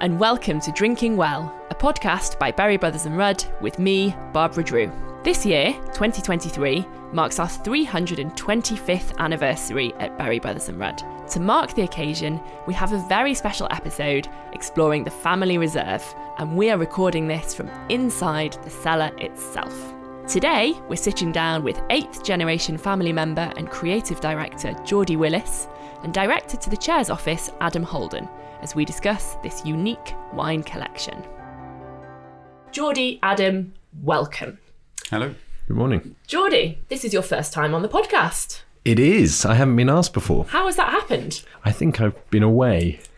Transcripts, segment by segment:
and welcome to Drinking Well, a podcast by Berry Brothers and Rudd with me, Barbara Drew. This year, 2023, marks our 325th anniversary at Berry Brothers and Rudd. To mark the occasion, we have a very special episode exploring the family reserve, and we are recording this from inside the cellar itself. Today, we're sitting down with 8th generation family member and creative director Geordie Willis and director to the chair's office Adam Holden as we discuss this unique wine collection. Geordie, Adam, welcome. Hello. Good morning. Geordie, this is your first time on the podcast. It is. I haven't been asked before. How has that happened? I think I've been away.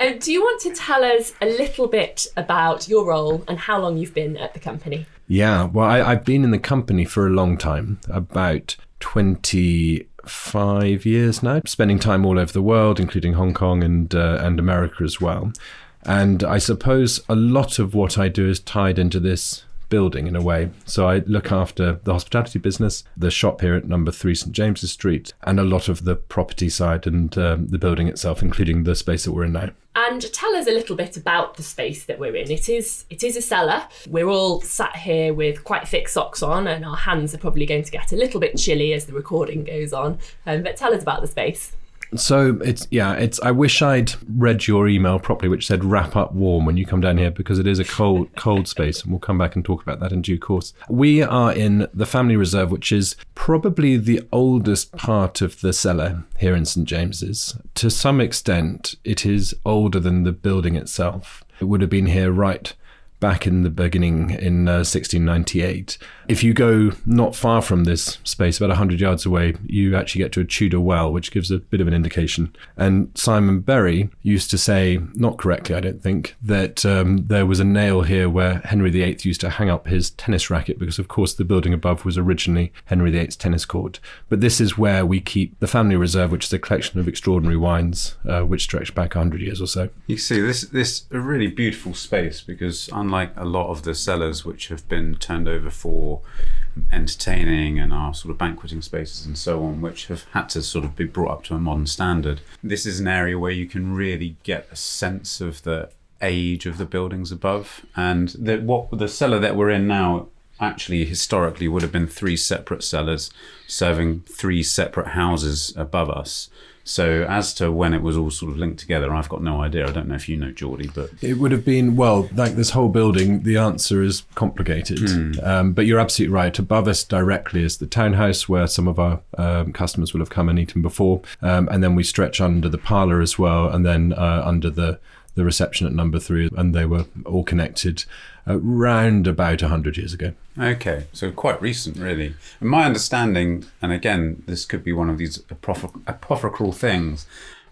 Um, do you want to tell us a little bit about your role and how long you've been at the company? Yeah, well, I, I've been in the company for a long time, about 25 years now, spending time all over the world, including Hong Kong and, uh, and America as well. And I suppose a lot of what I do is tied into this building in a way. So I look after the hospitality business, the shop here at number three St James's Street, and a lot of the property side and um, the building itself, including the space that we're in now. And tell us a little bit about the space that we're in. It is it is a cellar. We're all sat here with quite thick socks on, and our hands are probably going to get a little bit chilly as the recording goes on. Um, but tell us about the space. So it's yeah, it's. I wish I'd read your email properly, which said "wrap up warm" when you come down here because it is a cold, cold space, and we'll come back and talk about that in due course. We are in the family reserve, which is probably the oldest part of the cellar here in St James's. To some extent, it is older than the building itself. It would have been here right back in the beginning in uh, 1698. If you go not far from this space, about 100 yards away, you actually get to a Tudor well, which gives a bit of an indication. And Simon Berry used to say, not correctly, I don't think, that um, there was a nail here where Henry VIII used to hang up his tennis racket because, of course, the building above was originally Henry VIII's tennis court. But this is where we keep the family reserve, which is a collection of extraordinary wines, uh, which stretch back 100 years or so. You see, this this a really beautiful space because unlike a lot of the cellars which have been turned over for entertaining and our sort of banqueting spaces and so on, which have had to sort of be brought up to a modern standard, this is an area where you can really get a sense of the age of the buildings above and the, what the cellar that we're in now actually historically would have been three separate cellars serving three separate houses above us. So as to when it was all sort of linked together, I've got no idea. I don't know if you know Geordie, but It would have been, well, like this whole building, the answer is complicated. Um, but you're absolutely right. Above us directly is the townhouse where some of our um, customers will have come and eaten before. Um, and then we stretch under the parlour as well, and then uh, under the, the reception at number three. And they were all connected around round about 100 years ago. Okay, so quite recent, really. And my understanding, and again, this could be one of these apoph- apocryphal things,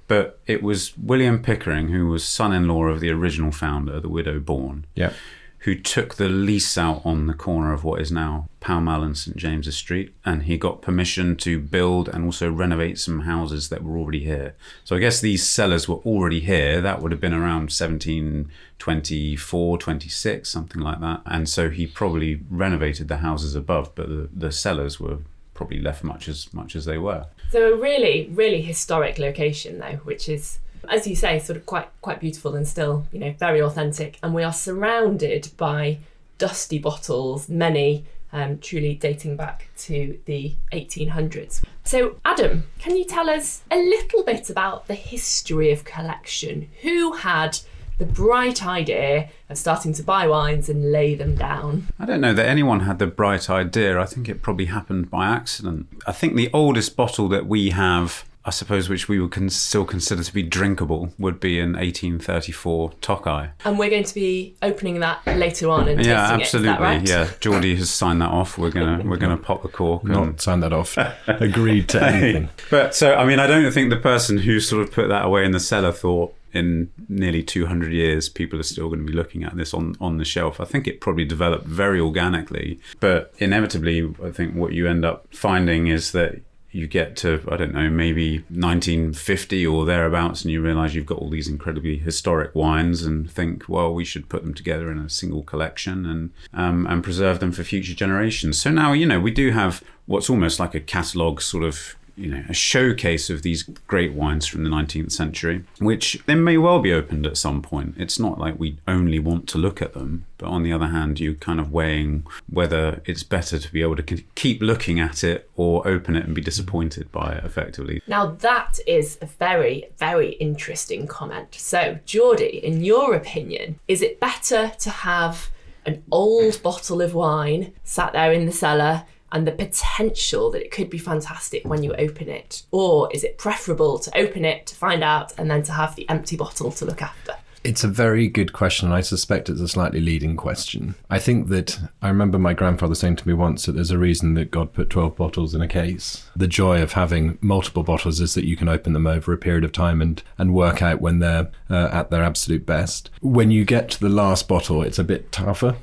but it was William Pickering, who was son-in-law of the original founder, the widow Bourne, Yeah. Who took the lease out on the corner of what is now Pall Mall and St James's Street, and he got permission to build and also renovate some houses that were already here. So I guess these cellars were already here. That would have been around 1724, 26, something like that. And so he probably renovated the houses above, but the, the cellars were probably left much as much as they were. So a really, really historic location though, which is, as you say, sort of quite quite beautiful and still, you know, very authentic. And we are surrounded by dusty bottles, many um, truly dating back to the 1800s. So, Adam, can you tell us a little bit about the history of collection? Who had the bright idea of starting to buy wines and lay them down? I don't know that anyone had the bright idea. I think it probably happened by accident. I think the oldest bottle that we have, I suppose, which we would con- still consider to be drinkable, would be an 1834 Tokai. And we're going to be opening that later on and Yeah, tasting absolutely. it. Is that right? Yeah, Geordie has signed that off. We're gonna we're gonna pop the cork. and- Not sign that off. Agreed to anything. But so, I mean, I don't think the person who sort of put that away in the cellar thought in nearly 200 years people are still going to be looking at this on, on the shelf. I think it probably developed very organically, but inevitably, I think what you end up finding is that you get to I don't know maybe 1950 or thereabouts, and you realise you've got all these incredibly historic wines, and think, well, we should put them together in a single collection and um, and preserve them for future generations. So now you know we do have what's almost like a catalogue sort of you know a showcase of these great wines from the 19th century, which they may well be opened at some point. It's not like we only want to look at them, but on the other hand, you're kind of weighing whether it's better to be able to keep looking at it or open it and be disappointed by it effectively. Now, that is a very, very interesting comment. So, Geordie, in your opinion, is it better to have an old bottle of wine sat there in the cellar and the potential that it could be fantastic when you open it? Or is it preferable to open it to find out and then to have the empty bottle to look after? It's a very good question, and I suspect it's a slightly leading question. I think that I remember my grandfather saying to me once that there's a reason that God put 12 bottles in a case. The joy of having multiple bottles is that you can open them over a period of time and, and work out when they're uh, at their absolute best. When you get to the last bottle, it's a bit tougher.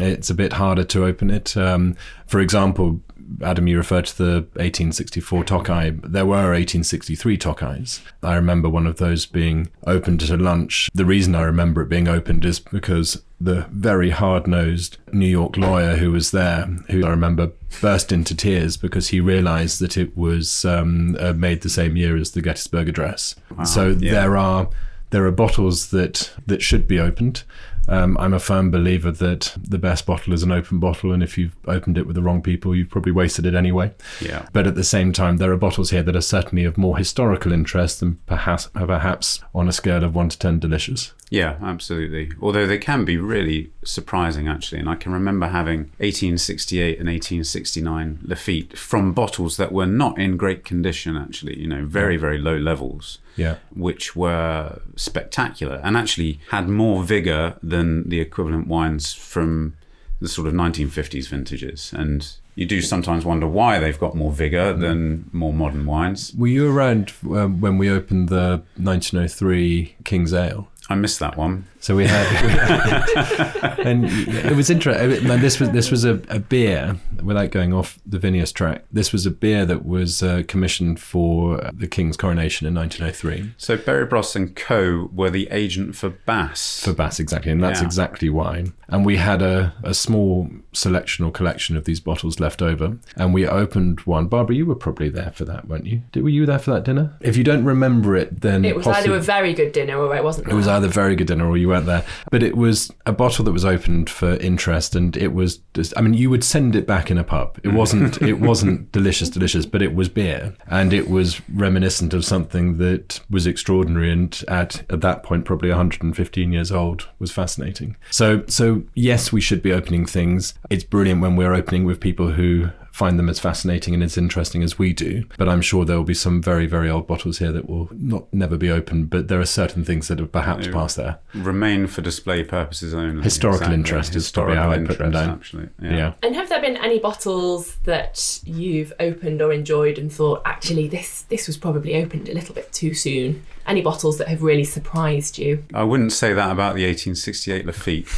It's a bit harder to open it. Um, for example, Adam, you referred to the 1864 Tokai. There were 1863 Tokais. I remember one of those being opened at a lunch. The reason I remember it being opened is because the very hard nosed New York lawyer who was there, who I remember burst into tears because he realized that it was um, uh, made the same year as the Gettysburg Address. so yeah. there are there are bottles that that should be opened. Um, I'm a firm believer that the best bottle is an open bottle, and if you've opened it with the wrong people, you've probably wasted it anyway. Yeah. But at the same time, there are bottles here that are certainly of more historical interest than perhaps, perhaps on a scale of one to ten delicious. Yeah, absolutely. Although they can be really surprising, actually. And I can remember having 1868 and 1869 Lafite from bottles that were not in great condition, actually, you know, very, very low levels, Yeah. which were spectacular and actually had more vigor than the equivalent wines from the sort of 1950s vintages. And you do sometimes wonder why they've got more vigor than more modern wines. Were you around um, when we opened the 1903 King's Ale? I missed that one. So we had, and it was interesting. This was this was a, a beer. Without going off the vinous track, this was a beer that was uh, commissioned for the King's coronation in 1903 So Berry Bros and Co. were the agent for Bass. for Bass exactly, and that's Yeah. exactly why. And we had a, a small selection or collection of these bottles left over, and we opened one. Barbara, you were probably there for that, weren't you? Did, were you there for that dinner? If you don't remember it, then It was possi- either a very good dinner or it wasn't. It was either very good dinner or you weren't there. But it was a bottle that was opened for interest, and it was. Just, I mean, you would send it back in a pub. It wasn't. it wasn't delicious, delicious, but it was beer, and it was reminiscent of something that was extraordinary, and at at that point, probably 115 years old, was fascinating. So, so yes, we should be opening things. It's brilliant when we're opening with people who find them as fascinating and as interesting as we do. But I'm sure there will be some very, very old bottles here that will not never be opened. But there are certain things that have perhaps Yeah. passed there. Remain for display purposes only. Historical interest is probably how I put them down. Absolutely. Yeah. And have there been any bottles that you've opened or enjoyed and thought, actually, this this was probably opened a little bit too soon? Any bottles that have really surprised you? I wouldn't say that about the 1868 Lafite.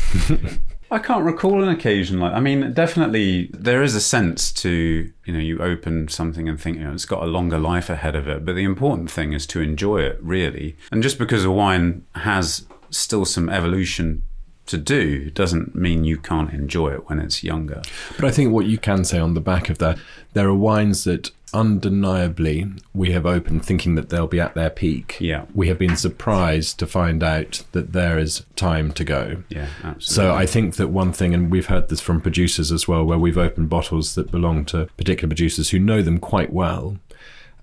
I can't recall an occasion like. I mean, definitely there is a sense to you know you open something and think you know it's got a longer life ahead of it. But the important thing is to enjoy it really. And just because a wine has still some evolution to do doesn't mean you can't enjoy it when it's younger. But I think what you can say on the back of that, there are wines that undeniably we have opened thinking that they'll be at their peak. Yeah. We have been surprised to find out that there is time to go. Yeah, absolutely. So I think that one thing, and we've heard this from producers as well, where we've opened bottles that belong to particular producers who know them quite well.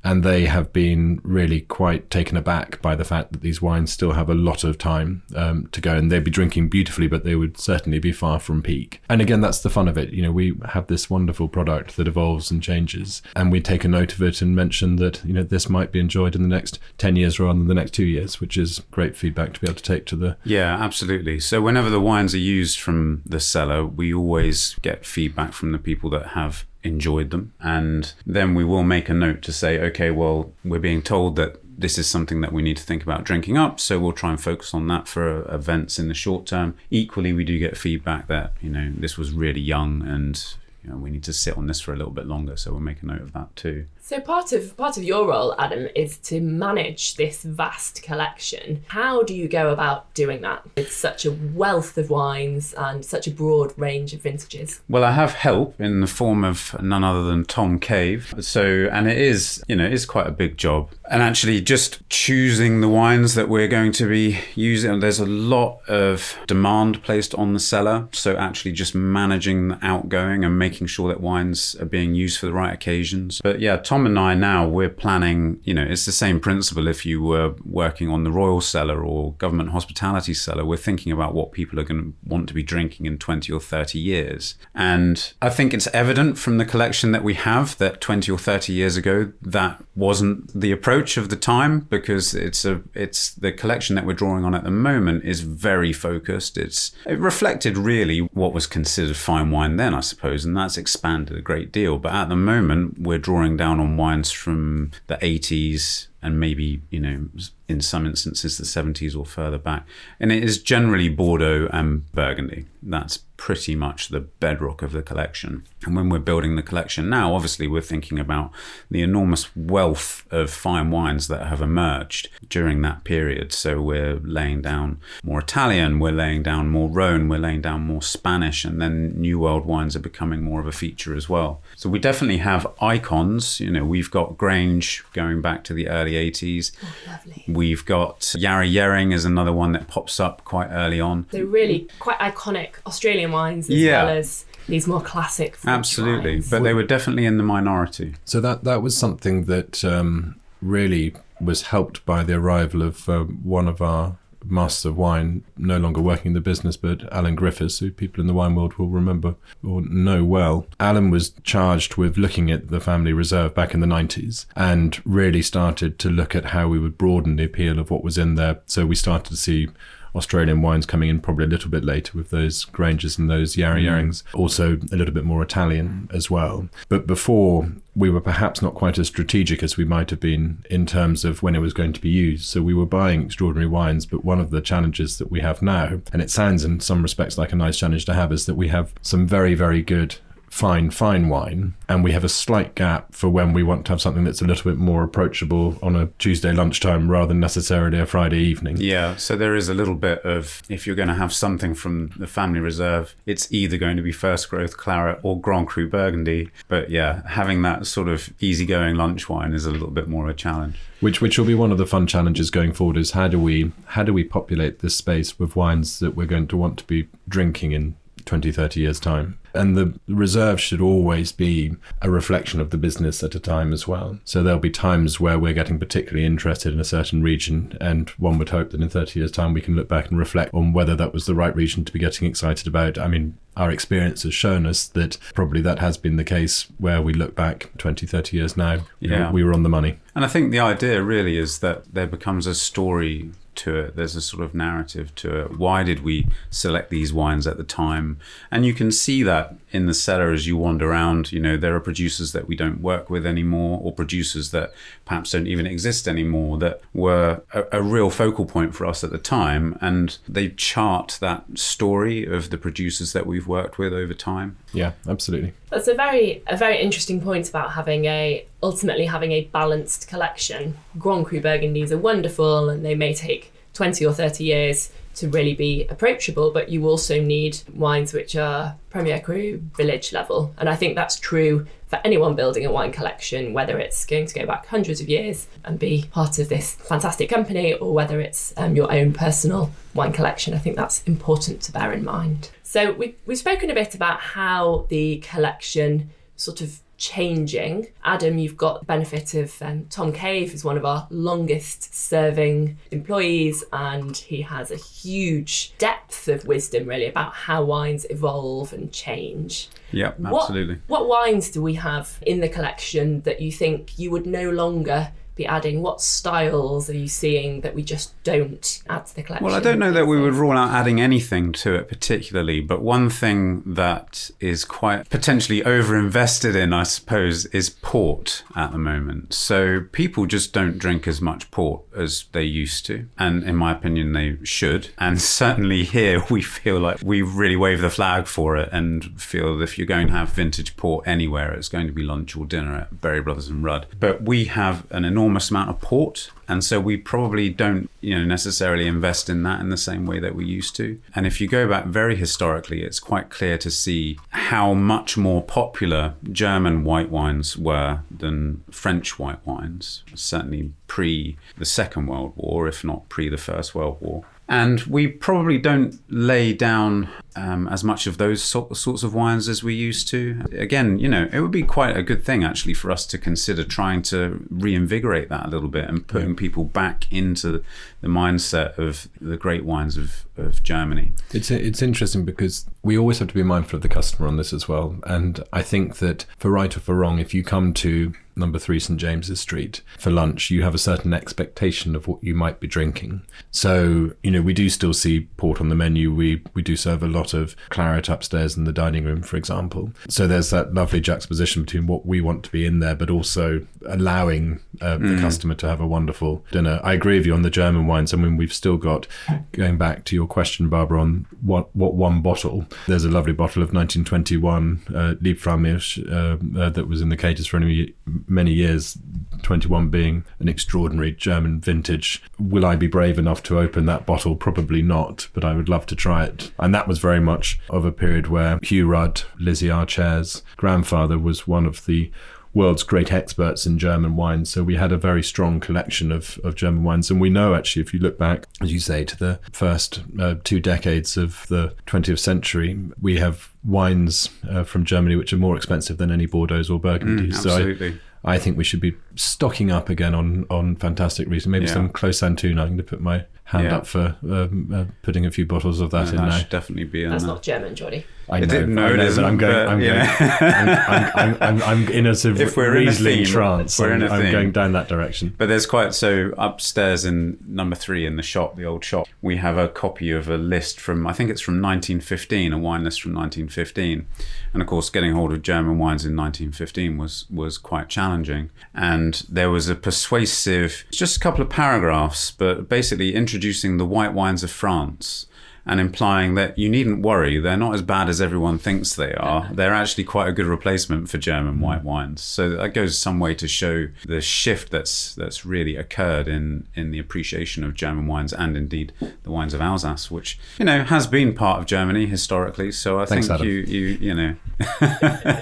And they have been really quite taken aback by the fact that these wines still have a lot of time um, to go. And they'd be drinking beautifully, but they would certainly be far from peak. And again, that's the fun of it. You know, we have this wonderful product that evolves and changes. And we take a note of it and mention that, you know, this might be enjoyed in the next 10 years rather than the next two years, which is great feedback to be able to take to the Yeah, absolutely. So whenever the wines are used from the cellar, we always get feedback from the people that have enjoyed them. And then we will make a note to say, okay, well, we're being told that this is something that we need to think about drinking up. So we'll try and focus on that for events in the short term. Equally, we do get feedback that, you know, this was really young and you know, we need to sit on this for a little bit longer. So we'll make a note of that too. So part of part of your role, Adam, is to manage this vast collection. How do you go about doing that with such a wealth of wines and such a broad range of vintages? Well, I have help in the form of none other than Tom Cave. So, and it is, you know, it is quite a big job. And actually, just choosing the wines that we're going to be using, there's a lot of demand placed on the cellar. So, actually, just managing the outgoing and making sure that wines are being used for the right occasions. But yeah, Tom and I now, we're planning, you know, it's the same principle if you were working on the Royal Cellar or Government Hospitality Cellar. We're thinking about what people are going to want to be drinking in 20 or 30 years. And I think it's evident from the collection that we have that 20 or 30 years ago, that wasn't the approach of the time because it's a it's the collection that we're drawing on at the moment is very focused. It's it reflected really what was considered fine wine then, I suppose, and that's expanded a great deal. But at the moment, we're drawing down on wines from the 80s and maybe you know in some instances the 70s or further back. And it is generally bordeaux and burgundy. That's pretty much the bedrock of the collection and when we're building the collection now obviously we're thinking about the enormous wealth of fine wines that have emerged during that period so we're laying down more italian we're laying down more rhone we're laying down more spanish and then new world wines are becoming more of a feature as well so we definitely have icons you know we've got grange going back to the early 80s. Oh, lovely. We've got Yarra Yering is another one that pops up quite early on. They're really quite iconic Australian wines as Yeah. well as these more classic French Absolutely, wines. but they were definitely in the minority. So that that was something that um, really was helped by the arrival of uh, one of our masters of wine, no longer working in the business, but Alan Griffiths, who people in the wine world will remember or know well. Alan was charged with looking at the family reserve back in the 90s and really started to look at how we would broaden the appeal of what was in there. So we started to see Australian wines coming in probably a little bit later with those Granges and those Yarra mm. Yerings. Also a little bit more Italian as well. But before we were perhaps not quite as strategic as we might have been in terms of when it was going to be used. So we were buying extraordinary wines, but one of the challenges that we have now, and it sounds in some respects like a nice challenge to have, is that we have some very, very good fine, fine wine, and we have a slight gap for when we want to have something that's a little bit more approachable on a Tuesday lunchtime rather than necessarily a Friday evening. Yeah, so there is a little bit of if you're going to have something from the family reserve, it's either going to be first growth claret or Grand Cru Burgundy. But yeah, having that sort of easygoing lunch wine is a little bit more of a challenge. which which will be one of the fun challenges going forward is how do we how do we populate this space with wines that we're going to want to be drinking in 20 30 years time and the reserve should always be a reflection of the business at a time as well. So there'll be times where we're getting particularly interested in a certain region and one would hope that in 30 years time we can look back and reflect on whether that was the right region to be getting excited about. I mean our experience has shown us that probably that has been the case where we look back 20 30 years now. Yeah. we were on the money. And I think the idea really is that there becomes a story to it. There's a sort of narrative to it. Why did we select these wines at the time? And you can see that in the cellar as you wander around. You know, there are producers that we don't work with anymore, or producers that perhaps don't even exist anymore that were a, a real focal point for us at the time. And they chart that story of the producers that we've worked with over time. yeah absolutely That's a very a very interesting point about having a ultimately having a balanced collection. Grand Cru Burgundies are wonderful and they may take 20 or 30 years to really be approachable, but you also need wines which are Premier Cru village level. And I think that's true for anyone building a wine collection, whether it's going to go back hundreds of years and be part of this fantastic company or whether it's um, your own personal wine collection. I think that's important to bear in mind. So we, we've spoken a bit about how the collection sort of changing. Adam, you've got the benefit of um, Tom Cave is one of our longest serving employees, and he has a huge depth of wisdom really about how wines evolve and change. Yeah, What- absolutely. What, wines do we have in the collection that you think you would no longer be adding? What styles are you seeing that we just don't add to the collection? Well, I don't know that we would rule out adding anything to it particularly, but one thing that is quite potentially over-invested in, I suppose, is port at the moment. So people just don't drink as much port as they used to, and in my opinion, they should. And certainly here, we feel like we really wave the flag for it, and feel that if you're going to have vintage port anywhere, it's going to be lunch or dinner at Berry Brothers and Rudd. But we have an enormous amount of port and so we probably don't you know necessarily invest in that in the same way that we used to. And if you go back very historically it's quite clear to see how much more popular german white wines were than french white wines certainly pre the second world war if not pre the first world war and we probably don't lay down um, as much of those so- sorts of wines as we used to. Again, you know, it would be quite a good thing actually for us to consider trying to reinvigorate that a little bit and putting people back into the mindset of the great wines of, of Germany. It's it's interesting because we always have to be mindful of the customer on this as well. And I think that for right or for wrong, if you come to number three St James's Street for lunch, you have a certain expectation of what you might be drinking. So, you know, we do still see port on the menu. We we do serve a lot of claret upstairs in the dining room, for example. So there's that lovely juxtaposition between what we want to be in there, but also allowing uh, the customer to have a wonderful dinner. I agree with you on the German wines. I mean, we've still got, going back to your question, Barbara, on what, what one bottle. There's a lovely bottle of 1921 uh, Liebfraumilch uh, uh, that was in the cages for many, many years, 21 being an extraordinary German vintage. Will I be brave enough to open that bottle? Probably not, but I would love to try it. And that was very much of a period where Hugh Rudd, Lizzie Archer's grandfather, was one of the world's great experts in German wine. So we had a very strong collection of, of German wines. And we know actually, if you look back, as you say, to the first uh, two decades of the 20th century, we have wines uh, from Germany which are more expensive than any Bordeaux or Burgundy. Mm, so I, absolutely. I think we should be stocking up again on on fantastic reason. Maybe Yeah. some Clos Ste Hune. I'm going to put my hand Yeah. up for um, uh, putting a few bottles of that Yeah, in that now. should definitely be in That's there. not German, Geordie. I It know, didn't- no, I it know, isn't, but I'm going. I'm, going yeah. I'm, I'm, I'm, I'm, I'm in a sort of If we're in a theme, trance. we're I'm, in a I'm theme. going down that direction. But there's quite so upstairs in number three in the shop, the old shop. We have a copy of a list from I think it's from 1915, a wine list from 1915, and of course, getting hold of German wines in 1915 was was quite challenging. And there was a persuasive, just a couple of paragraphs, but basically introducing the white wines of France. And implying that you needn't worry, they're not as bad as everyone thinks they are. They're actually quite a good replacement for German mm. white wines. So that goes some way to show the shift that's that's really occurred in in the appreciation of German wines and indeed the wines of Alsace, which you know has been part of Germany historically. So I Thanks, think Adam. you you you know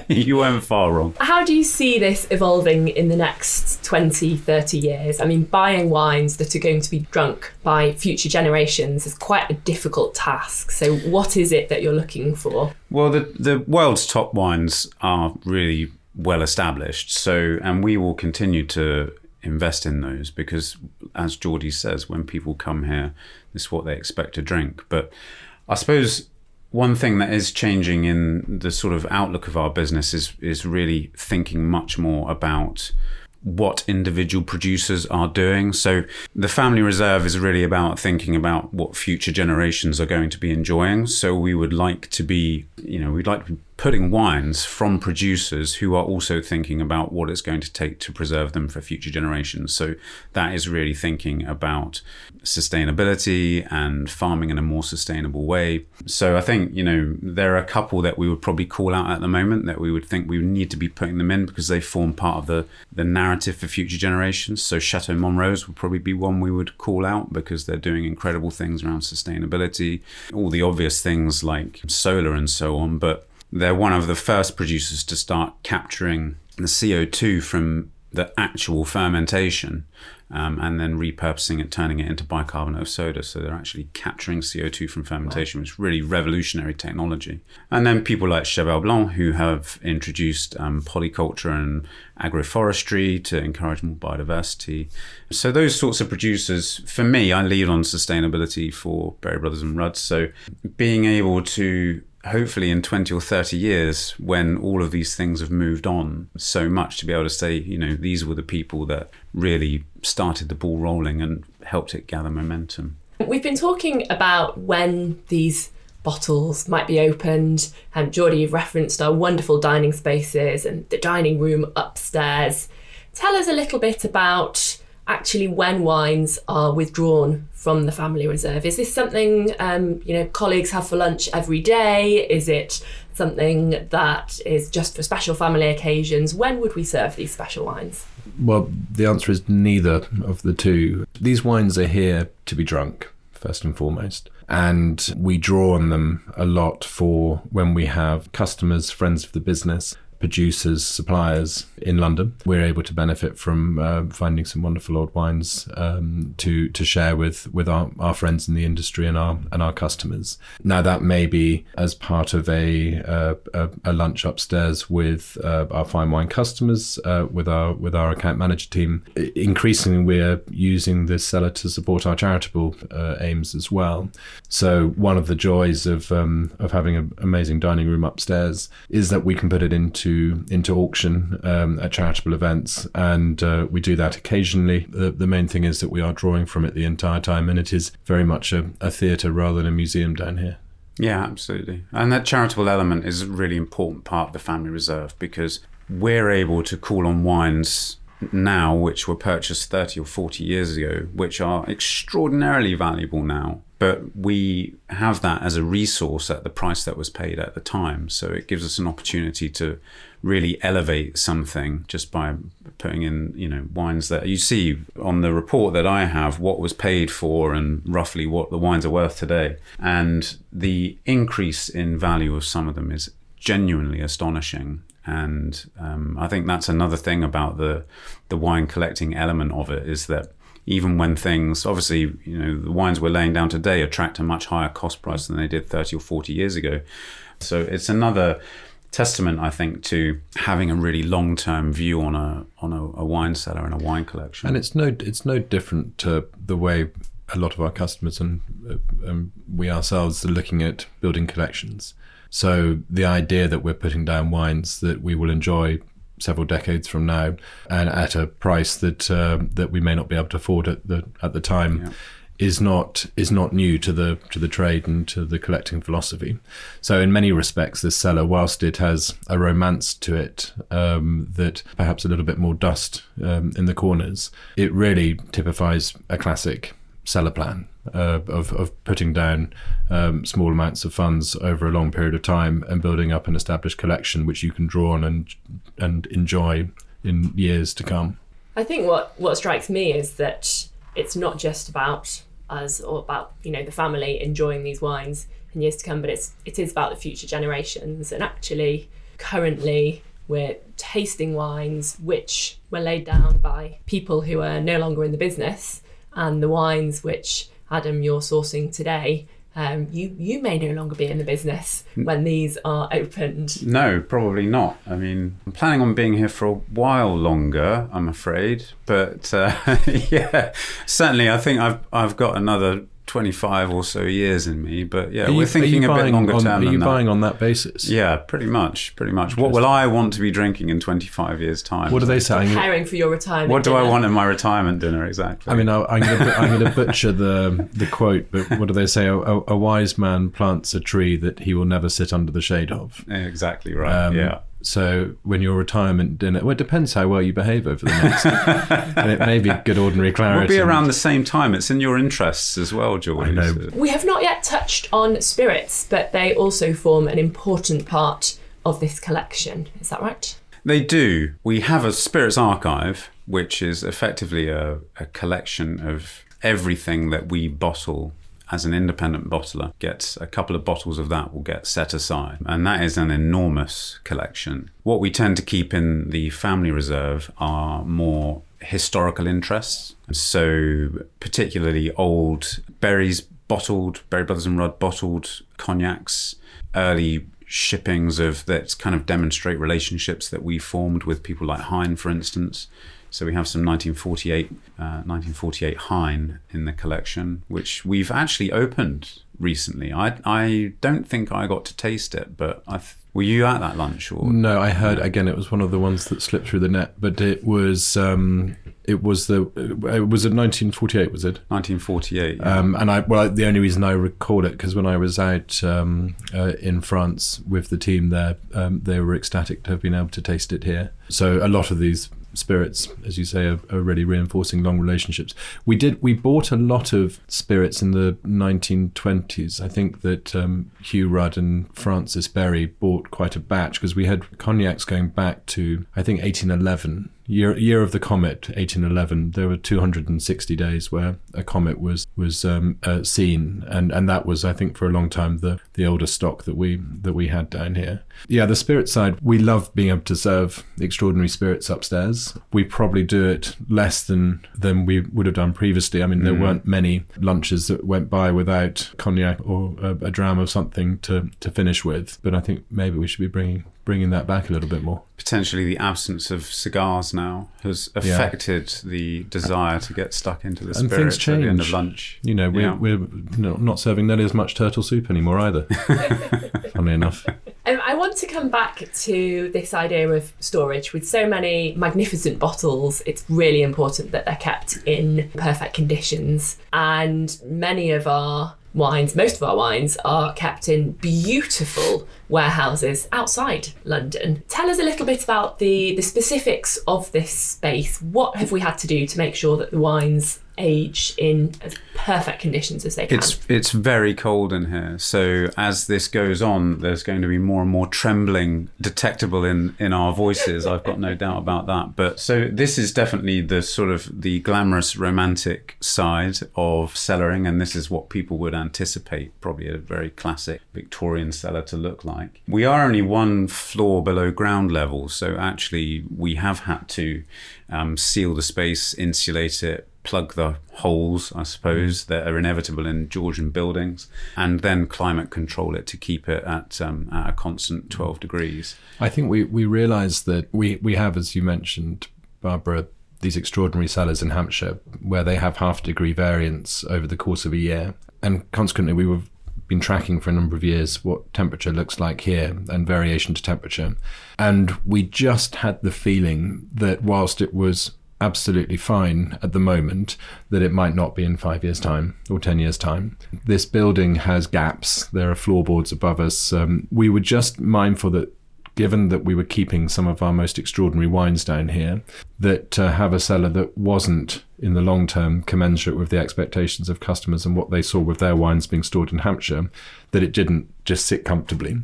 you weren't far wrong. How do you see this evolving in the next 20, 30 years? I mean, buying wines that are going to be drunk by future generations is quite a difficult task. So, what is it that you're looking for? Well, the the world's top wines are really well established. So, and we will continue to invest in those because, as Geordie says, when people come here, this is what they expect to drink. But I suppose one thing that is changing in the sort of outlook of our business is is really thinking much more about what individual producers are doing. So the family reserve is really about thinking about what future generations are going to be enjoying. So we would like to be, you know, we'd like to putting wines from producers who are also thinking about what it's going to take to preserve them for future generations. So that is really thinking about sustainability and farming in a more sustainable way. So I think, you know, there are a couple that we would probably call out at the moment that we would think we would need to be putting them in because they form part of the, the narrative for future generations. So Chateau Montrose would probably be one we would call out because they're doing incredible things around sustainability, all the obvious things like solar and so on. But they're one of the first producers to start capturing the CO2 from the actual fermentation um, and then repurposing it, turning it into bicarbonate of soda. So they're actually capturing CO2 from fermentation, which is really revolutionary technology. And then people like Cheval Blanc, who have introduced um, polyculture and agroforestry to encourage more biodiversity. So those sorts of producers, for me, I lead on sustainability for Berry Brothers and Rudd. So being able to hopefully in 20 or 30 years, when all of these things have moved on so much, to be able to say, you know, these were the people that really started the ball rolling and helped it gather momentum. We've been talking about when these bottles might be opened. And Geordie, you've referenced our wonderful dining spaces and the dining room upstairs. Tell us a little bit about actually when wines are withdrawn from the family reserve. Is this something um, you know colleagues have for lunch every day? Is it something that is just for special family occasions? When would we serve these special wines? Well, the answer is neither of the two. These wines are here to be drunk, first and foremost. And we draw on them a lot for when we have customers, friends of the business producers, suppliers in London. We're able to benefit from uh, finding some wonderful old wines um, to to share with with our, our friends in the industry and our and our customers. Now that may be as part of a uh, a, a, lunch upstairs with uh, our fine wine customers, uh, with our with our account manager team. Increasingly, we're using this cellar to support our charitable uh, aims as well. So one of the joys of um, of having an amazing dining room upstairs is that we can put it into into into auction um, at charitable events, and uh, we do that occasionally. The, the, main thing is that we are drawing from it the entire time, and it is very much a, a theatre rather than a museum down here. Yeah, absolutely. And that charitable element is a really important part of the family reserve because we're able to call on wines now which were purchased 30 or 40 years ago, which are extraordinarily valuable now but we have that as a resource at the price that was paid at the time. So it gives us an opportunity to really elevate something just by putting in, you know, wines that you see on the report that I have what was paid for and roughly what the wines are worth today. And the increase in value of some of them is genuinely astonishing. And um, I think that's another thing about the the wine collecting element of it is that even when things obviously you know the wines we're laying down today attract a much higher cost price than they did 30 or 40 years ago. So it's another testament i think to having a really long-term view on a on a, a wine cellar and a wine collection. And it's no it's no different to the way a lot of our customers and, uh, um, we ourselves are looking at building collections so the idea that we're putting down wines that we will enjoy several decades from now, and at a price that uh, that we may not be able to afford at the at the time. Yeah. Is not is not new to the to the trade and to the collecting philosophy. So in many respects, this cellar, whilst it has a romance to it um, that perhaps a little bit more dust um, in the corners, it really typifies a classic cellar plan uh, of, of putting down um, small amounts of funds over a long period of time and building up an established collection which you can draw on and and enjoy in years to come. I think what what strikes me is that it's not just about us or about you know the family enjoying these wines in years to come, but it's it is about the future generations. And actually, currently we're tasting wines which were laid down by people who are no longer in the business, and the wines which Adam, you're sourcing today, um, you you may no longer be in the business when these are opened. No, probably not. I mean, I'm planning on being here for a while longer. I'm afraid, but uh, yeah, certainly, I think I've I've got another 25 or so years in me. But yeah, we're thinking a bit longer on, term. Are you buying that. on that basis? Yeah, pretty much, pretty much. What will I want to be drinking in 25 years' time? What are they saying? Preparing for your retirement. What do dinner. I want in my retirement dinner exactly? I mean, I, am going to butcher the the quote, but what do they say? A, a, wise man plants a tree that he will never sit under the shade of. Exactly right. Um, yeah. So when your retirement dinner, well, it depends how well you behave over the next. and it may be good ordinary claret. We'll be around the same time. It's in your interests as well, George. I know. We have not yet touched on spirits, but they also form an important part of this collection. Is that right? They do. We have a spirits archive, which is effectively a, a collection of everything that we bottle as an independent bottler gets a couple of bottles of that will get set aside. And that is an enormous collection. What we tend to keep in the family reserve are more historical interests. So particularly old berries bottled berry brothers and rudd bottled cognacs early shippings of that kind of demonstrate relationships that we formed with people like Hine, for instance. So we have some 1948, uh, 1948 Hine in the collection, which we've actually opened recently. I I don't think I got to taste it, but I th- were you at that lunch or No, I heard again. It was one of the ones that slipped through the net, but it was um, it was the it was in 1948, was it? 1948? yeah. Um, and I well, the only reason I recall it because when I was out um, uh, in France with the team there, um, they were ecstatic to have been able to taste it here. So a lot of these spirits, as you say, are, are really reinforcing long relationships. We did we bought a lot of spirits in the 1920s. I think that um, Hugh Rudd and Francis Berry bought quite a batch because we had cognacs going back to I think 1811 year year of the comet 1811 there were 260 days where a comet was was um, uh, seen. And and that was i think for a long time the the older stock that we that we had down here. Yeah the spirit side we love being able to serve extraordinary spirits upstairs. We probably do it less than than we would have done previously. I mean there weren't many lunches that went by without cognac or a, a dram of something to to finish with. But i think maybe we should be bringing bringing that back a little bit more Potentially, the absence of cigars now has affected the desire to get stuck into the And things spirits at the end of lunch. You know, we're, Yeah. we're you know, not serving nearly as much turtle soup anymore either. Funny enough. Um, I want to come back to this idea of storage. With so many magnificent bottles, it's really important that they're kept in perfect conditions. And many of our wines, most of our wines, are kept in beautiful warehouses outside London. Tell us a little bit about the, the specifics of this space. What have we had to do to make sure that the wines age in as perfect conditions as they can? It's it's very cold in here, so as this goes on, there's going to be more and more trembling detectable in in our voices. I've got no doubt about that. But so this is definitely the sort of the glamorous, romantic side of cellaring, and this is what people would anticipate probably a very classic Victorian cellar to look like. We are only one floor below ground level, so actually we have had to um, seal the space, insulate it, plug the holes, I suppose, that are inevitable in Georgian buildings, and then climate control it to keep it at, um, at a constant 12 degrees. I think we, we realise that we, we have, as you mentioned, Barbara, these extraordinary cellars in Hampshire where they have half degree variance over the course of a year. And consequently, we have been tracking for a number of years what temperature looks like here and variation to temperature. And we just had the feeling that whilst it was absolutely fine at the moment that it might not be in five years' time or 10 years' time. This building has gaps, there are floorboards above us. Um, we were just mindful that given that we were keeping some of our most extraordinary wines down here, that to have a cellar that wasn't in the long term commensurate with the expectations of customers and what they saw with their wines being stored in Hampshire, that it didn't just sit comfortably.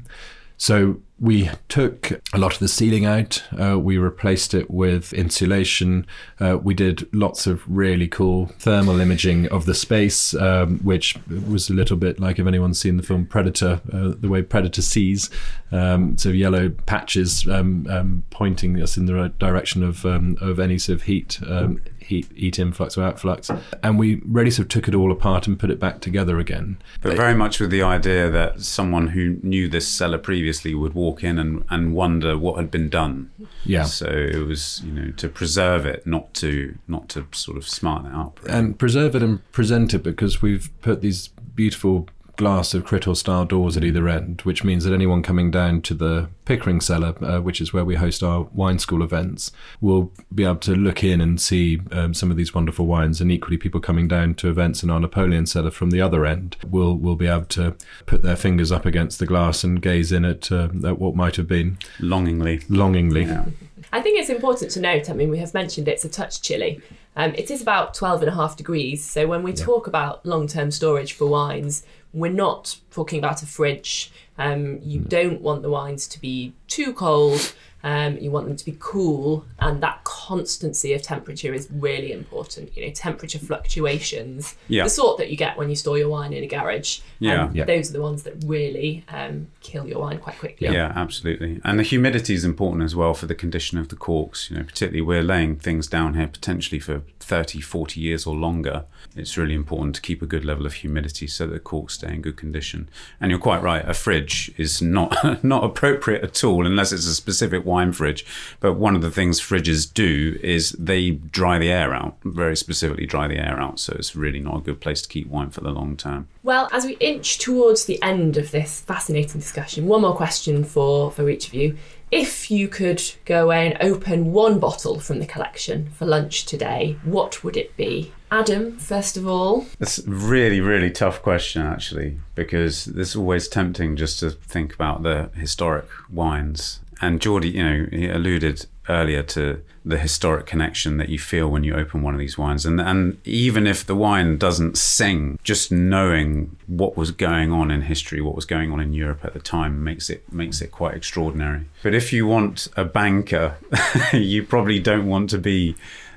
So we took a lot of the ceiling out. Uh, we replaced it with insulation. Uh, we did lots of really cool thermal imaging of the space, um, which was a little bit like if anyone's seen the film Predator, uh, the way Predator sees. Um, so yellow patches um, um, pointing us in the right direction of um, of any sort of heat. Heat, heat influx or outflux, and we really sort of took it all apart and put it back together again. But very much with the idea that someone who knew this cellar previously would walk in and, and wonder what had been done. Yeah. So it was, you know, to preserve it, not to not to sort of smarten it up. and preserve it and present it because we've put these beautiful glass of Crittall style doors at either end, which means that anyone coming down to the Pickering cellar, uh, which is where we host our wine school events, will be able to look in and see um, some of these wonderful wines. And equally, people coming down to events in our Napoleon cellar from the other end will will be able to put their fingers up against the glass and gaze in at, uh, at what might have been Longingly. longingly. I think it's important to note, I mean, we have mentioned it's a touch chilly. Um, it is about 12 and a half degrees. So when we talk about long term storage for wines, we're not talking about a fridge. Um, you don't want the wines to be too cold. Um, you want them to be cool, and that constancy of temperature is really important. You know, temperature fluctuations, Yeah. the sort that you get when you store your wine in a garage. Yeah. Yeah. Those are the ones that really um, kill your wine quite quickly. Yeah. absolutely. And the humidity is important as well for the condition of the corks. You know, particularly we're laying things down here potentially for 30, 40 years or longer. It's really important to keep a good level of humidity so that the corks stay in good condition. And you're quite right, a fridge is not not appropriate at all unless it's a specific wine fridge. But one of the things fridges do is they dry the air out, very specifically dry the air out. So it's really not a good place to keep wine for the long term. Well, as we inch towards the end of this fascinating discussion, one more question for, for each of you. If you could go and open one bottle from the collection for lunch today, what would it be? Adam, first of all. It's a really, really tough question, actually, because it's always tempting just to think about the historic wines. And Geordie, you know, he alluded earlier to the historic connection that you feel when you open one of these wines. And, and even if the wine doesn't sing, just knowing what was going on in history, what was going on in Europe at the time makes it makes it quite extraordinary. But if you want a banker, you probably don't want to be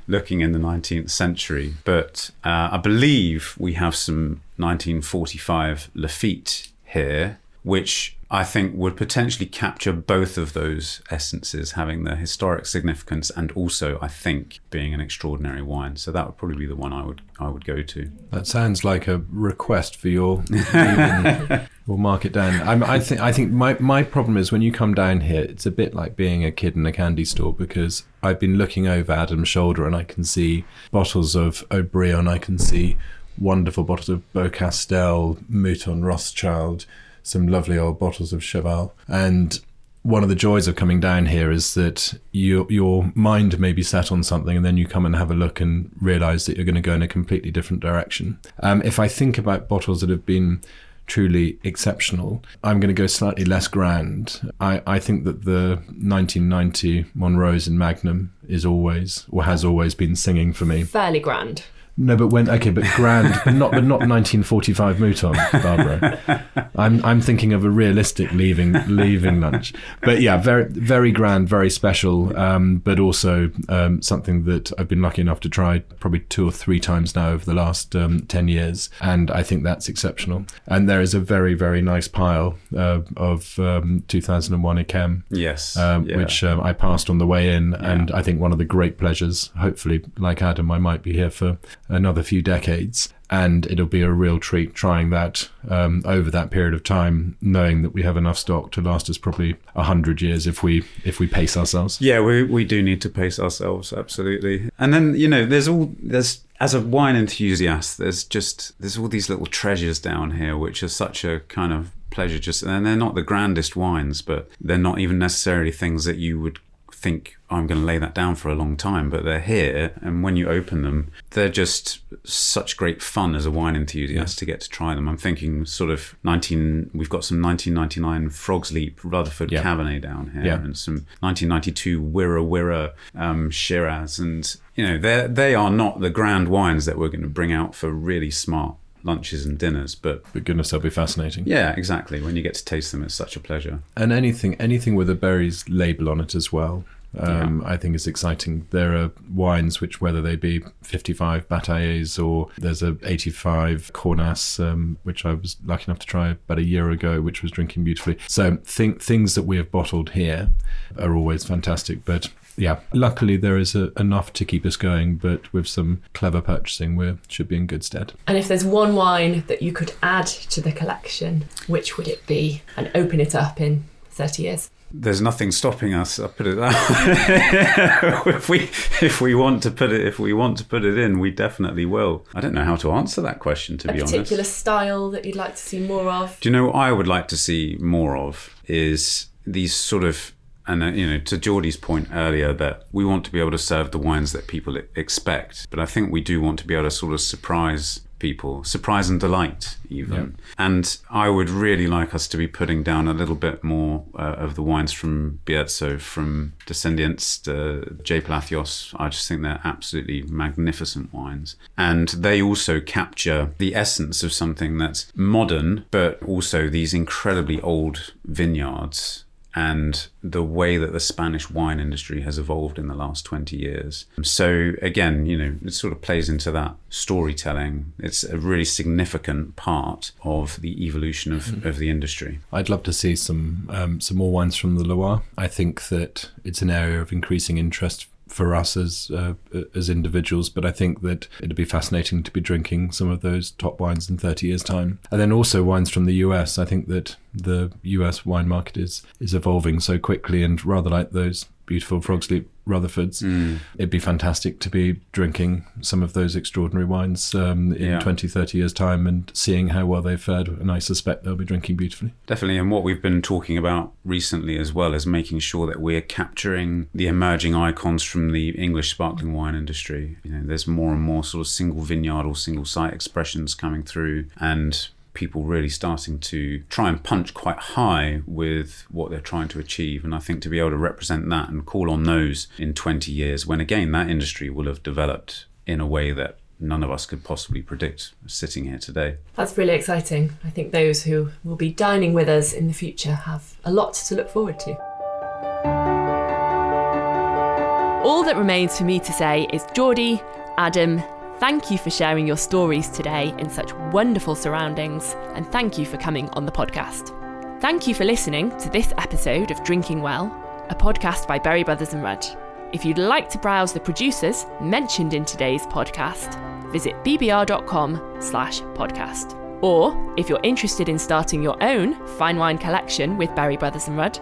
looking in the 19th century. But uh, I believe we have some 1945 Lafite here, which I think would potentially capture both of those essences, having the historic significance and also, I think, being an extraordinary wine. So that would probably be the one I would I would go to. That sounds like a request for your. we'll mark it down. I'm, I think I think my my problem is when you come down here, it's a bit like being a kid in a candy store because I've been looking over Adam's shoulder and I can see bottles of Haut-Brion, I can see wonderful bottles of Beaucastel, Mouton Rothschild some lovely old bottles of Cheval. And one of the joys of coming down here is that your your mind may be set on something, and then you come and have a look and realise that you're going to go in a completely different direction. Um, if I think about bottles that have been truly exceptional, I'm going to go slightly less grand. I, I think that the 1990 Montrose in Magnum is always or has always been singing for me. Fairly grand. No, but when okay, but grand, but not but not 1945 Mouton, Barbara. I'm I'm thinking of a realistic leaving leaving lunch. But yeah, very very grand, very special, um, but also um, something that I've been lucky enough to try probably two or three times now over the last um, ten years, and I think that's exceptional. And there is a very very nice pile uh, of um, 2001 Yquem, Yes. um, yeah. which um, I passed on the way in, and I think one of the great pleasures. Hopefully, like Adam, I might be here for another few decades, and it'll be a real treat trying that um, over that period of time, knowing that we have enough stock to last us probably hundred years if we if we pace ourselves. Yeah, we we do need to pace ourselves absolutely. And then you know, there's all there's as a wine enthusiast, there's just there's all these little treasures down here which are such a kind of pleasure. Just and they're not the grandest wines, but they're not even necessarily things that you would think "Oh, I'm going to lay that down for a long time, but they're here, and when you open them, they're just such great fun as a wine enthusiast to get to try them. I'm thinking sort of 19. We've got some 1999 Frog's Leap Rutherford Yeah. Cabernet down here, Yeah. and some 1992 Wirra Wirra um, Shiraz, and you know they they are not the grand wines that we're going to bring out for really smart lunches and dinners, but But goodness, they'll be fascinating. yeah, exactly. When you get to taste them, it's such a pleasure. and anything anything with a Berry's label on it as well um, I think is exciting. There are wines which, whether they be 55 Batailley or there's a 85 Cornas, um, which I was lucky enough to try about a year ago, which was drinking beautifully. So th- things that we have bottled here are always fantastic. But yeah, luckily there is a, enough to keep us going. But with some clever purchasing, we should be in good stead. And if there's one wine that you could add to the collection, which would it be? And open it up in 30 years. There's nothing stopping us. I put it that way. if we if we want to put it if we want to put it in, we definitely will. I don't know how to answer that question to A be honest. particular style that you'd like to see more of? Do you know what I would like to see more of is these sort of and uh, you know to Geordie's point earlier that we want to be able to serve the wines that people expect, but I think we do want to be able to sort of surprise people, surprise and delight even. And I would really like us to be putting down a little bit more uh, of the wines from Bierzo, from Descendientes, uh, J. Palacios. I just think they're absolutely magnificent wines. And they also capture the essence of something that's modern, but also these incredibly old vineyards and the way that the Spanish wine industry has evolved in the last 20 years. So, again, you know, it sort of plays into that storytelling. It's a really significant part of the evolution of, of the industry. I'd love to see some um, some more wines from the Loire. I think that it's an area of increasing interest for us as uh, as individuals. But I think that it'd be fascinating to be drinking some of those top wines in 30 years' time, and then also wines from the US. I think that the US wine market is is evolving so quickly, and rather like those beautiful Frog's Leap Rutherfords. Mm. It'd be fantastic to be drinking some of those extraordinary wines um, in Yeah. 20, 30 years' time and seeing how well they've fared. And I suspect they'll be drinking beautifully. Definitely, and what we've been talking about recently as well is making sure that we're capturing the emerging icons from the English sparkling wine industry. You know, there's more and more sort of single vineyard or single site expressions coming through, and people really starting to try and punch quite high with what they're trying to achieve. And I think to be able to represent that and call on those in 20 years, when again that industry will have developed in a way that none of us could possibly predict sitting here today. That's really exciting. I think those who will be dining with us in the future have a lot to look forward to. All that remains for me to say is Geordie, Adam, thank you for sharing your stories today in such wonderful surroundings, and thank you for coming on the podcast. Thank you for listening to this episode of Drinking Well, a podcast by Berry Brothers and Rudd. If you'd like to browse the producers mentioned in today's podcast, visit bbr.com slash podcast. Or if you're interested in starting your own fine wine collection with Berry Brothers and Rudd,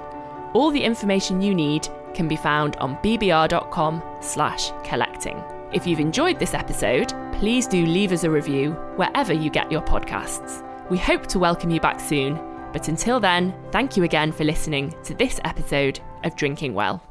all the information you need can be found on bbr.com slash collecting. If you've enjoyed this episode, please do leave us a review wherever you get your podcasts. We hope to welcome you back soon, but until then, thank you again for listening to this episode of Drinking Well.